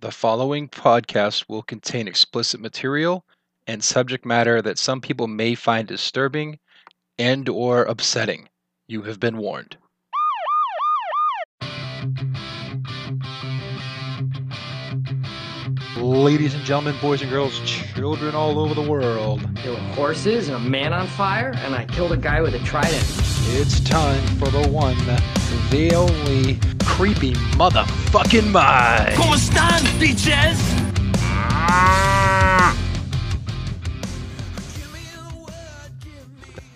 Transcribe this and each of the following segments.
The following podcast will contain explicit material and subject matter that some people may find disturbing and or upsetting. You have been warned. Ladies and gentlemen, boys and girls, children all over the world, There were horses and a man on fire, and I killed a guy with a trident. it's time for the one, the only creepy motherfucking mind. ¿Cómo están, bitches?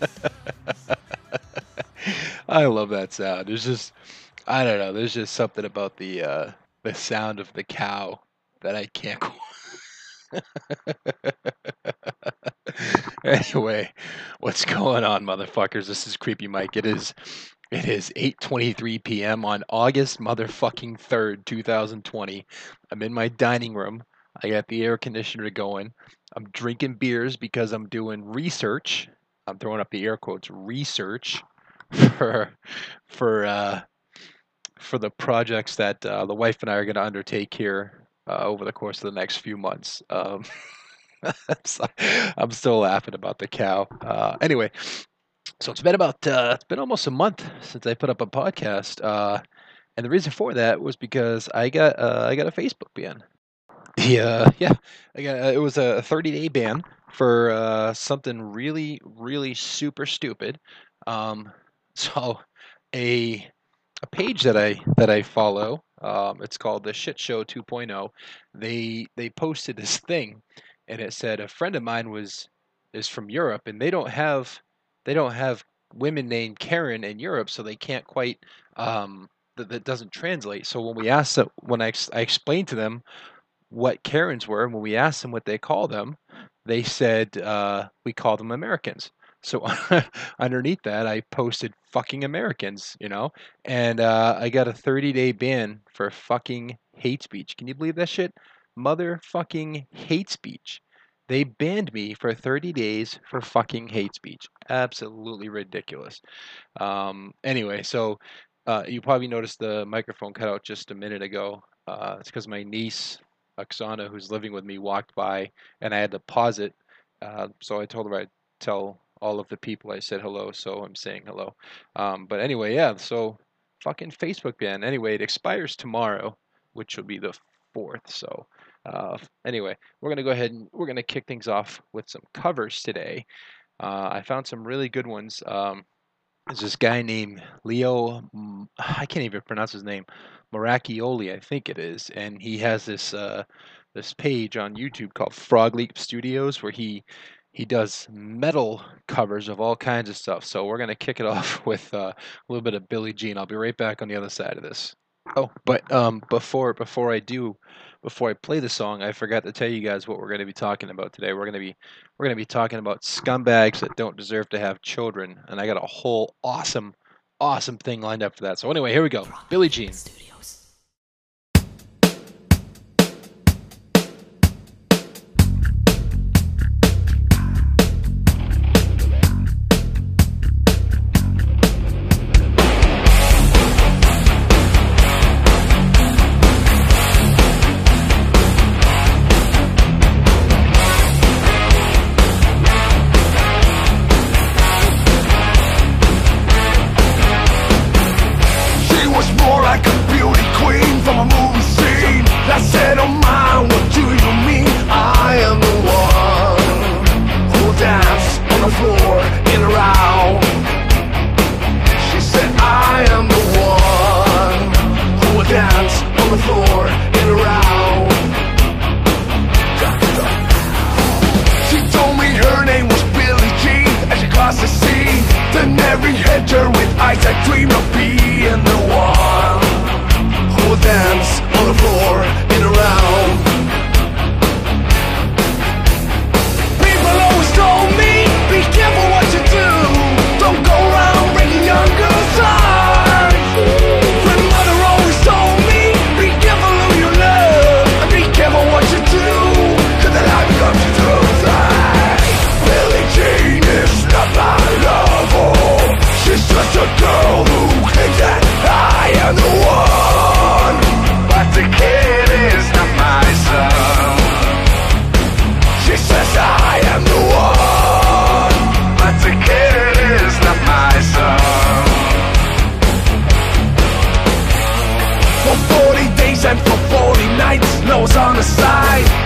I love that sound. There's just, I don't know. There's just something about the uh, the sound of the cow that I can't. anyway, what's going on, motherfuckers? This is Creepy Mike. It is, it is 8:23 p.m. on August motherfucking third, 2020. I'm in my dining room. I got the air conditioner going. I'm drinking beers because I'm doing research. I'm throwing up the air quotes research for for uh, for the projects that uh, the wife and I are going to undertake here uh, over the course of the next few months. Um, I'm still laughing about the cow. Uh, anyway, so it's been about uh, it's been almost a month since I put up a podcast, uh, and the reason for that was because I got uh, I got a Facebook ban. Yeah, yeah, I got uh, it was a 30 day ban for uh, something really really super stupid. Um, so a a page that I that I follow, um, it's called the Shit Show 2.0. They they posted this thing, and it said a friend of mine was is from Europe, and they don't have they don't have women named Karen in Europe, so they can't quite um, that, that doesn't translate. So when we asked them, when I, I explained to them what Karens were, and when we asked them what they call them, they said uh, we call them Americans. So underneath that, I posted "fucking Americans," you know, and uh, I got a 30 day ban for fucking hate speech. Can you believe that shit? Motherfucking hate speech. They banned me for 30 days for fucking hate speech. Absolutely ridiculous. Um, anyway, so uh, you probably noticed the microphone cut out just a minute ago. Uh, it's because my niece, Oksana, who's living with me, walked by and I had to pause it. Uh, so I told her I'd tell all of the people I said hello, so I'm saying hello. Um, but anyway, yeah, so fucking Facebook ban. Anyway, it expires tomorrow, which will be the 4th. So uh, anyway, we're going to go ahead and we're going to kick things off with some covers today. Uh, I found some really good ones. Um, there's this guy named Leo, I can't even pronounce his name, Moracchioli, I think it is, and he has this uh, this page on YouTube called Frog Leap Studios where he he does metal covers of all kinds of stuff. So we're gonna kick it off with uh, a little bit of Billie Jean. I'll be right back on the other side of this. Oh, but um, before before I do, before I play the song, I forgot to tell you guys what we're going to be talking about today. We're going to be we're going to be talking about scumbags that don't deserve to have children, and I got a whole awesome awesome thing lined up for that. So anyway, here we go. Billie Jean.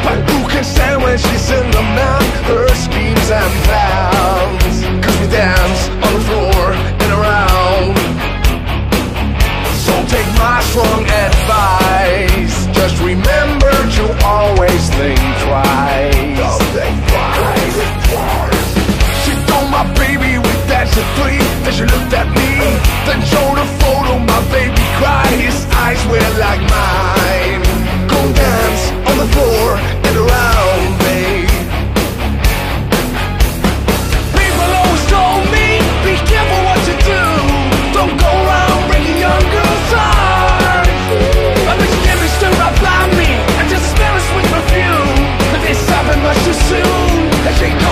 But who can stand when she's in the man? Her schemes and plans. Cause we dance on the floor and around. So take my strong advice. Just remember to always think twice. think twice. She told my baby we danced at three. Then she looked at me. Then showed a photo. My baby cried. His eyes were like mine. Dance on the floor and around, babe. People always told me, be careful what you do. Don't go around breaking young girls' hearts. But by me and just sweet perfume. This happened much too soon.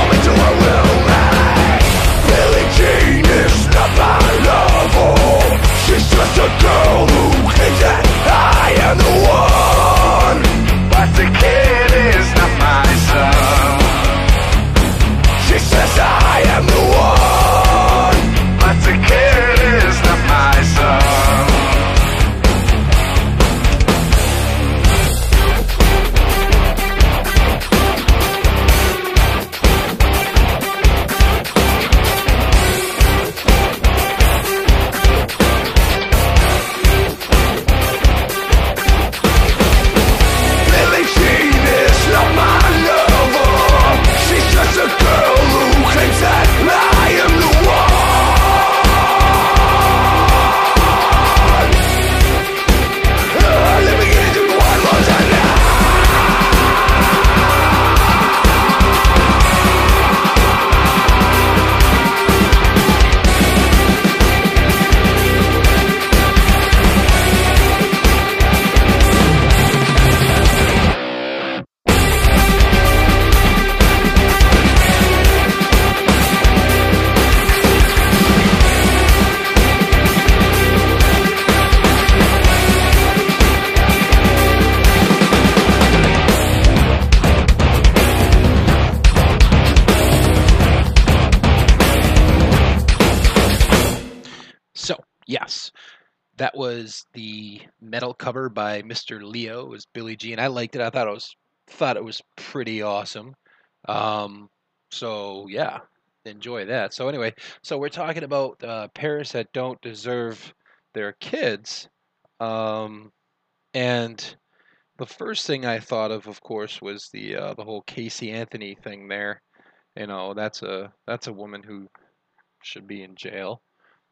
Was the metal cover by Mr. Leo. It was Billie Jean. I liked it. I thought it was thought it was pretty awesome. Um, so yeah, enjoy that. So anyway, so we're talking about uh, parents that don't deserve their kids, um, and the first thing I thought of, of course, was the uh, the whole Casey Anthony thing. There, you know, that's a that's a woman who should be in jail.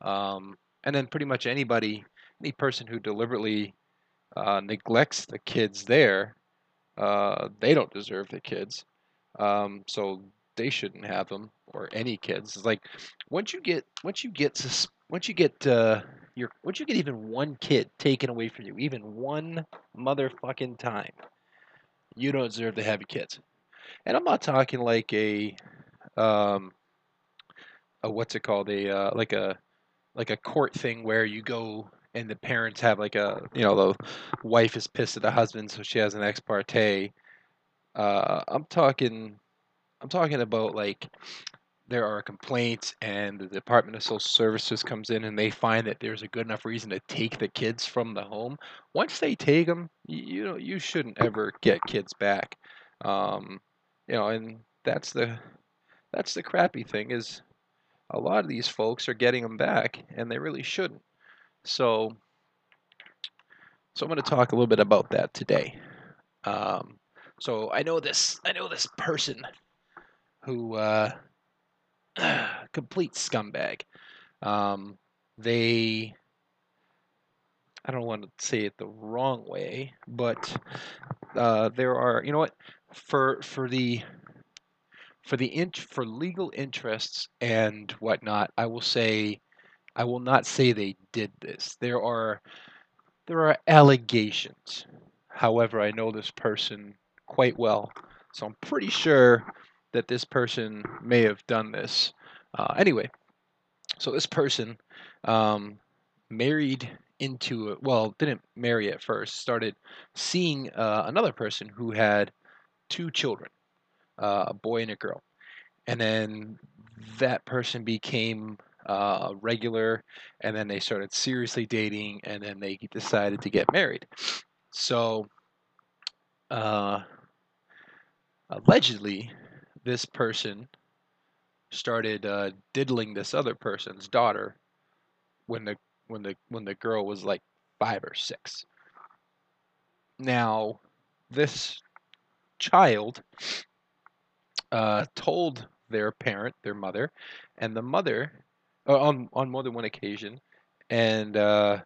Um, and then pretty much anybody, any person who deliberately uh, neglects the kids there, uh, they don't deserve the kids. Um, so they shouldn't have them or any kids. It's like once you get once you get once you get uh, your once you get even one kid taken away from you, even one motherfucking time, you don't deserve to have kids. And I'm not talking like a um, a what's it called a uh, like a like a court thing where you go and the parents have like a you know the wife is pissed at the husband so she has an ex parte. Uh i'm talking i'm talking about like there are complaints and the department of social services comes in and they find that there's a good enough reason to take the kids from the home. Once they take them you, know you shouldn't ever get kids back. Um you know and that's the that's the crappy thing is a lot of these folks are getting them back and they really shouldn't so so i'm going to talk a little bit about that today. Um, so i know this i know this person who uh, complete scumbag. Um, they i don't want to say it the wrong way but uh, there are you know what? For for the for the int for legal interests and whatnot, I will say, I will not say they did this. There are there are allegations. However, I know this person quite well, so I'm pretty sure that this person may have done this. Uh, anyway, so this person um, married into a, well, didn't marry at first. Started seeing uh, another person who had two children uh, a boy and a girl. And then that person became uh, regular, and then they started seriously dating, and then they decided to get married. So uh, allegedly, this person started uh, diddling this other person's daughter when the when the when the girl was like five or six. Now, this child uh, told their parent, their mother, and the mother on on more than one occasion, and uh,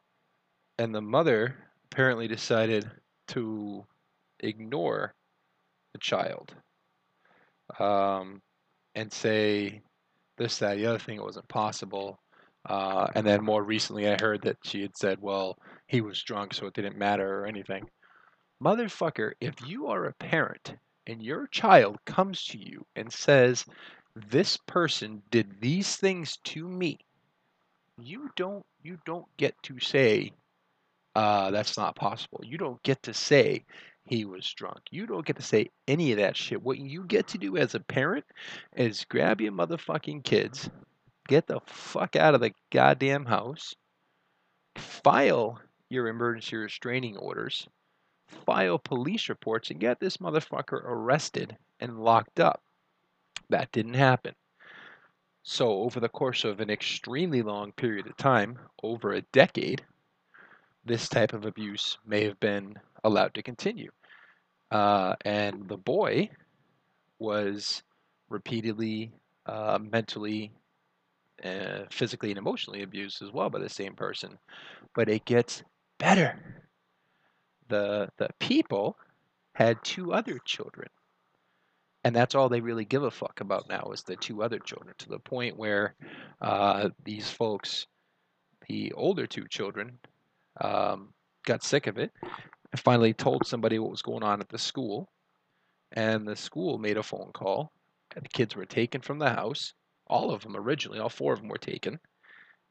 and the mother apparently decided to ignore the child um, and say this, that, the other thing. It wasn't possible. Uh, and then more recently, I heard that she had said, "Well, he was drunk, so it didn't matter or anything." Motherfucker, if you are a parent and your child comes to you and says, "This person did these things to me," you don't you don't get to say, uh, "That's not possible." You don't get to say he was drunk. You don't get to say any of that shit. What you get to do as a parent is grab your motherfucking kids, get the fuck out of the goddamn house, file your emergency restraining orders, file police reports, and get this motherfucker arrested and locked up. That didn't happen. So, over the course of an extremely long period of time, over a decade, this type of abuse may have been allowed to continue. Uh, and the boy was repeatedly uh, mentally, uh, physically, and emotionally abused as well by the same person. But it gets better. The the people had two other children, and that's all they really give a fuck about now is the two other children. To the point where uh, these folks, the older two children, um, got sick of it and finally told somebody what was going on at the school. And the school made a phone call. And the kids were taken from the house. All of them originally, all four of them were taken.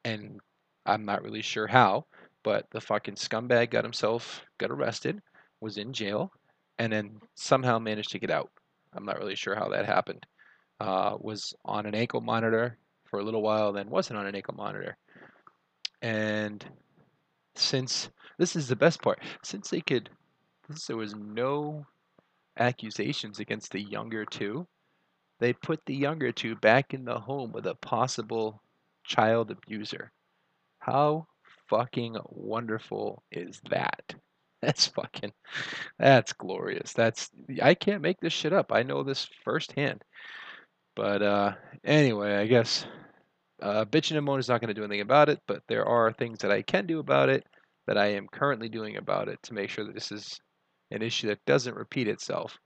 And I'm not really sure how, but the fucking scumbag got himself got arrested, was in jail, and then somehow managed to get out. I'm not really sure how that happened. Uh, was on an ankle monitor for a little while, then wasn't on an ankle monitor. And since this is the best part, since they could, since there was no accusations against the younger two, they put the younger two back in the home with a possible child abuser. How fucking wonderful is that? That's fucking, that's glorious. That's, I can't make this shit up. I know this firsthand. But uh, anyway, I guess uh, bitching and moaning is not going to do anything about it, but there are things that I can do about it that I am currently doing about it to make sure that this is an issue that doesn't repeat itself.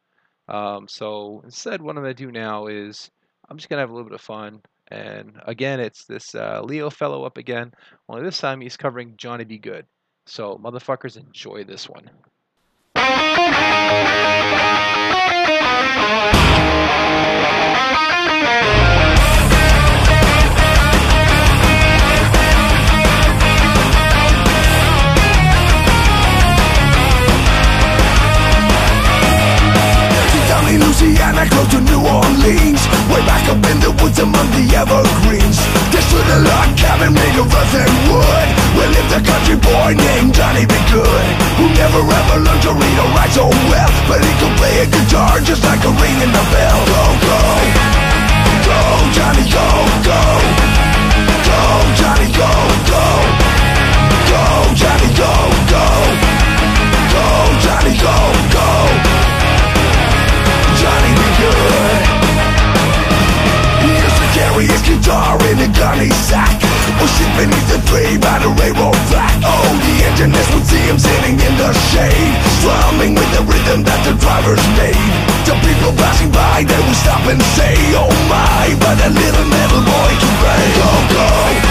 Um, so instead, what I'm going to do now is I'm just going to have a little bit of fun. And again, it's this uh, Leo fellow up again. Only this time he's covering Johnny B. Goode. So, motherfuckers, enjoy this one. Louisiana, close to New Orleans. Way back up in the woods among the evergreens. Stood a log cabin made of earth and wood Lived a country boy named Johnny B. Goode Who never ever learned to read or write so well. But he could play a guitar just like a ring in the bell. Go, go, go, Johnny, go, go. Go, Johnny, go, go. Go, Johnny, go, go. Go, Johnny, go, go. Johnny be good. Carry his guitar in a gunny sack. Sit beneath the tree by the railroad track. Oh, the engineers would see him sitting in the shade, strumming with the rhythm that the drivers made. The people passing by, they would stop and say, Oh my, but that little metal boy can play. Go, go,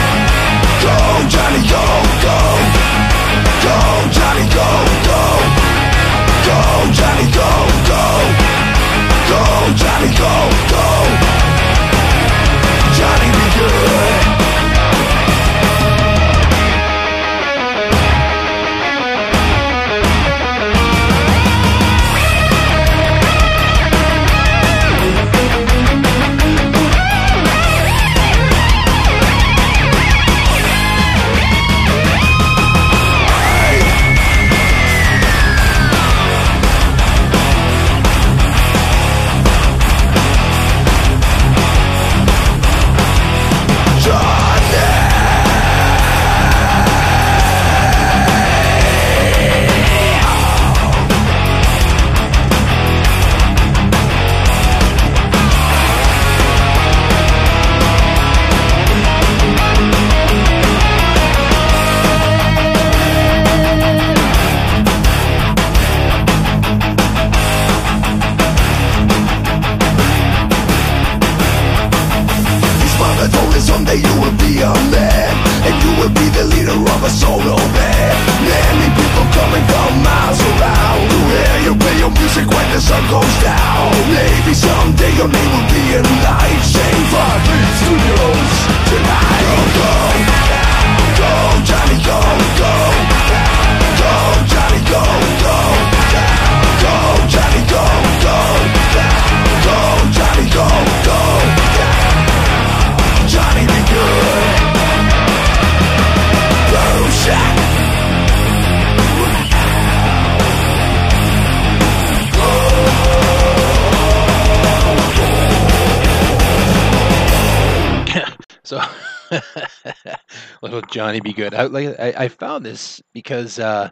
Johnny be good. I, like I, I found this because uh,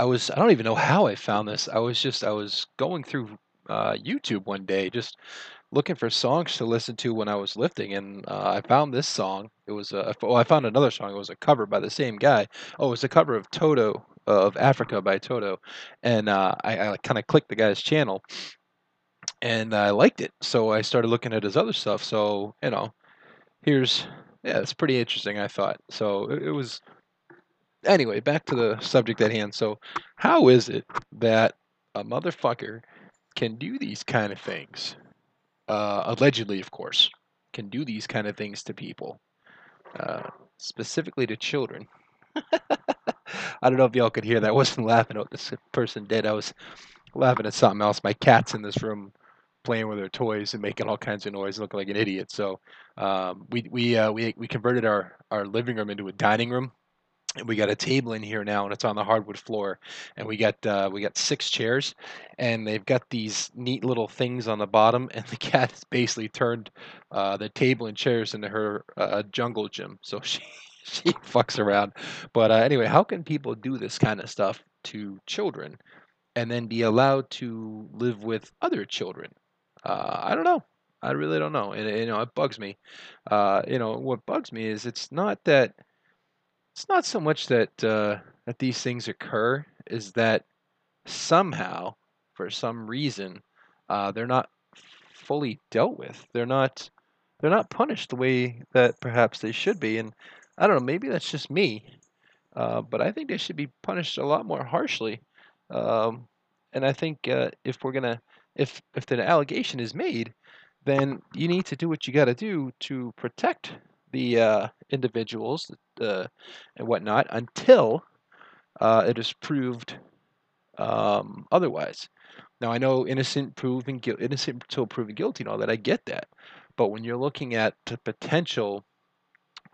I was I don't even know how I found this. I was just I was going through uh, YouTube one day just looking for songs to listen to when I was lifting, and uh, I found this song. It was a I found another song. It was a cover by the same guy. Oh, it was a cover of Toto of Africa by Toto, and uh, I, I kind of clicked the guy's channel, and I liked it. So I started looking at his other stuff. So you know here's yeah it's pretty interesting i thought. So it, was anyway back to the subject at hand. So how is it that a motherfucker can do these kind of things? Uh, allegedly of course can do these kind of things to people uh, specifically to children. I don't know if y'all could hear that. I wasn't laughing at what this person did i was laughing at something else. My cat's in this room playing with her toys and making all kinds of noise, looking like an idiot. So um, we we uh, we we converted our our living room into a dining room. And we got a table in here now, and it's on the hardwood floor. And we got uh, we got six chairs, and they've got these neat little things on the bottom. And the cat has basically turned uh, the table and chairs into her uh, jungle gym. So she she fucks around. But uh, anyway, how can people do this kind of stuff to children, and then be allowed to live with other children? Uh, I don't know. I really don't know, and you know it bugs me. Uh, you know what bugs me is it's not that it's not so much that uh, that these things occur, is that somehow, for some reason, uh, they're not fully dealt with. They're not they're not punished the way that perhaps they should be, and I don't know. Maybe that's just me, uh, but I think they should be punished a lot more harshly. Um, and I think uh, if we're gonna if if the allegation is made, then you need to do what you got to do to protect the uh, individuals uh, and whatnot until uh, it is proved um, otherwise. Now I know innocent proven guil- innocent until proven guilty and all that. I get that, but when you're looking at the potential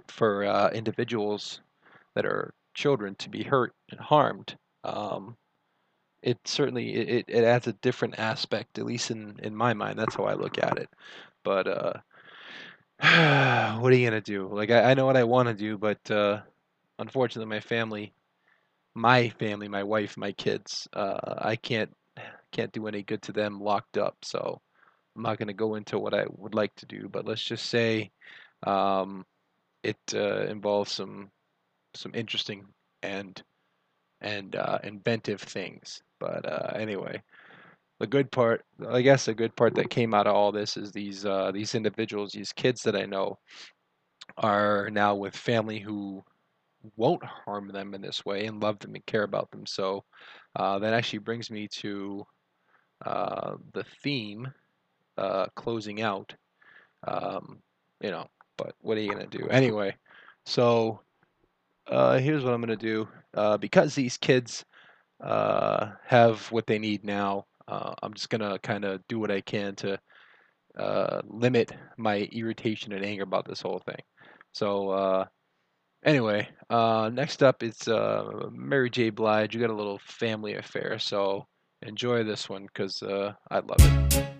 for uh, individuals that are children to be hurt and harmed, um, it certainly it, it adds a different aspect, at least in in my mind. That's how I look at it. But uh, what are you gonna do? Like I, I know what I want to do, but uh, unfortunately, my family, my family, my wife, my kids, uh, I can't can't do any good to them locked up. So I'm not gonna go into what I would like to do. But let's just say um, it uh, involves some some interesting and and uh, inventive things. But uh, anyway, the good part, I guess, the good part that came out of all this is these uh, these individuals, these kids that I know, are now with family who won't harm them in this way and love them and care about them. So uh, that actually brings me to uh, the theme uh, closing out. Um, you know, but what are you gonna do anyway? So uh, here's what I'm gonna do. Uh, because these kids uh, have what they need now, uh, I'm just gonna kind of do what I can to uh, limit my irritation and anger about this whole thing. So uh, anyway, uh, next up is Mary J. Blige. You got a little family affair, so enjoy this one because I love it.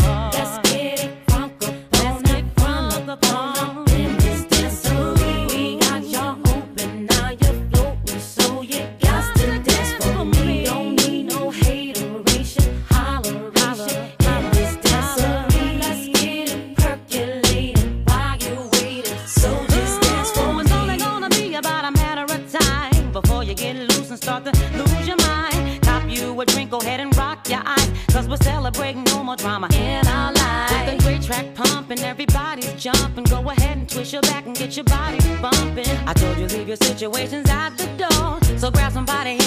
Twist your back and get your body bumping. I told you, leave your situations at the door. So grab somebody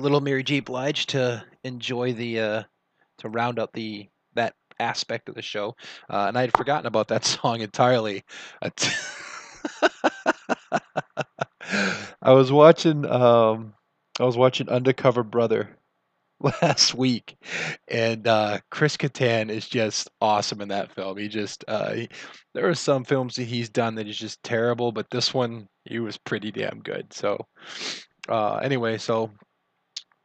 little Mary J. Blige to enjoy the uh, to round up the that aspect of the show, uh, and I had forgotten about that song entirely. I was watching um, I was watching Undercover Brother last week, and uh, Chris Kattan is just awesome in that film. He just uh, he, there are some films that he's done that is just terrible, but this one he was pretty damn good. So uh, anyway, so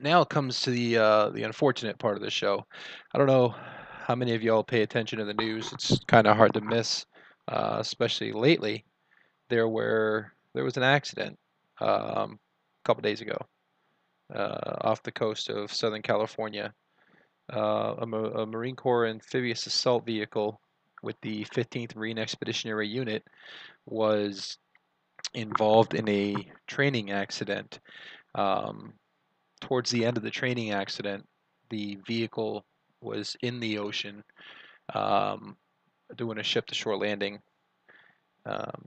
now comes to the uh, the unfortunate part of the show. I don't know how many of y'all pay attention to the news. It's kind of hard to miss, uh, especially lately. There were there was an accident um, a couple days ago uh, off the coast of Southern California. Uh, a, a Marine Corps amphibious assault vehicle with the 15th Marine Expeditionary Unit was involved in a training accident. Um, towards the end of the training accident, the vehicle was in the ocean um, doing a ship to shore landing um,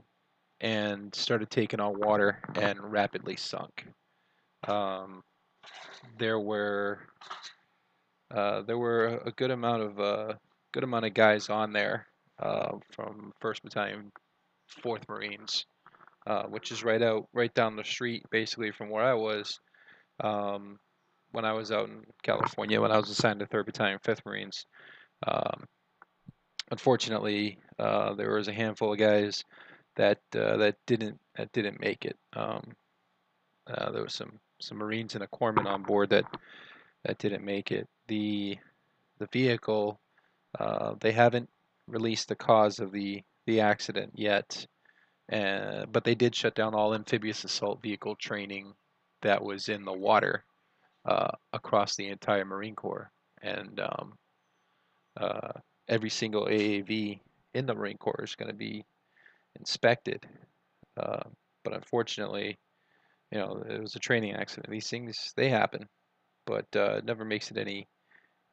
and started taking on water and rapidly sunk. Um, there were uh, there were a good amount of uh, good amount of guys on there uh, from First Battalion, Fourth Marines, uh, which is right out right down the street, basically from where I was um, when I was out in California when I was assigned to Third Battalion, Fifth Marines. Um, unfortunately, uh, there was a handful of guys that uh, that didn't that didn't make it. Um, uh, there was some some Marines and a corpsman on board that that didn't make it. The the vehicle uh, they haven't released the cause of the the accident yet, uh, but they did shut down all amphibious assault vehicle training that was in the water uh, across the entire Marine Corps, and um, uh, every single AAV in the Marine Corps is going to be inspected. Uh, but unfortunately, you know, it was a training accident. These things they happen, but uh, it never makes it any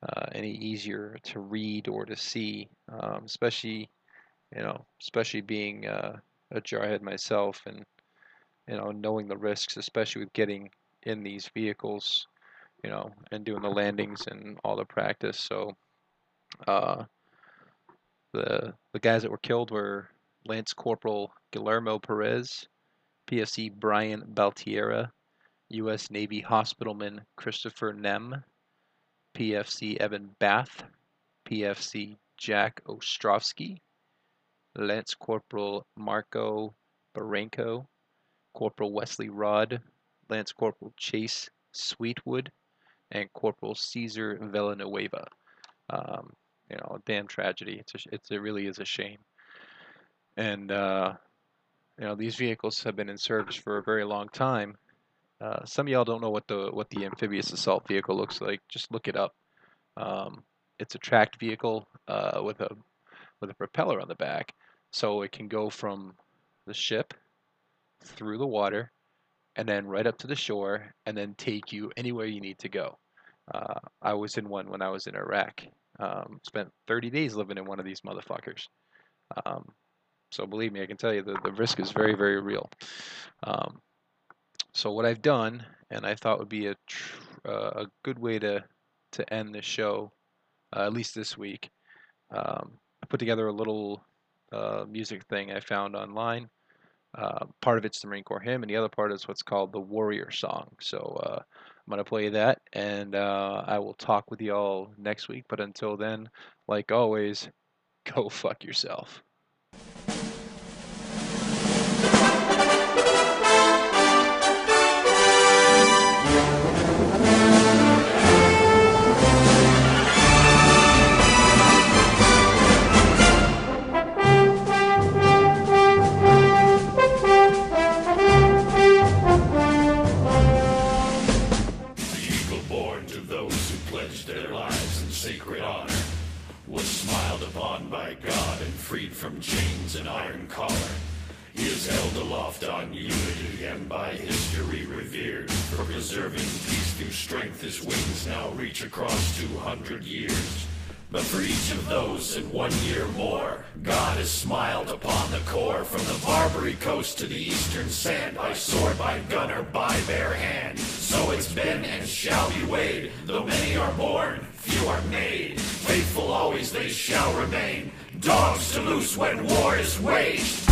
uh, any easier to read or to see, um, especially you know, especially being uh, a jarhead myself and you know knowing the risks, especially with getting in these vehicles, you know, and doing the landings and all the practice. So uh, the the guys that were killed were Lance Corporal Guillermo Perez, PFC Bryan Baltierra, U.S. Navy Hospitalman Christopher Gnem, PFC Evan Bath, PFC Jack Ostrovsky, Lance Corporal Marco Barranco, Corporal Wesley Rodd, Lance Corporal Chase Sweetwood, and Corporal Cesar Villanueva. Um, you know, a damn tragedy. It's a, it's, it really is a shame. And uh, you know, these vehicles have been in service for a very long time. Uh, some of y'all don't know what the what the amphibious assault vehicle looks like. Just look it up. Um, it's a tracked vehicle uh, with a with a propeller on the back, so it can go from the ship through the water and then right up to the shore and then take you anywhere you need to go. Uh, I was in one when I was in Iraq. Um, spent 30 days living in one of these motherfuckers. Um, so believe me, I can tell you the, the risk is very, very real. Um, so what I've done, and I thought would be a tr- uh, a good way to to end the show, uh, at least this week. Um, I put together a little uh, music thing I found online. Uh, part of it's the Marine Corps hymn, and the other part is what's called the Warrior Song. So uh, I'm gonna play that, and uh, I will talk with y'all next week. But until then, like always, go fuck yourself. Sacred honor was smiled upon by God and freed from chains and iron collar. He is held aloft on unity and by history revered for preserving peace through strength. His wings now reach across 200 years. But for each of those in one year more, God has smiled upon the Corps from the Barbary coast to the eastern sand, by sword, by gun, or by bare hand. So it's been and shall be weighed, though many are born, few are made. Faithful always they shall remain, dogs to loose when war is waged.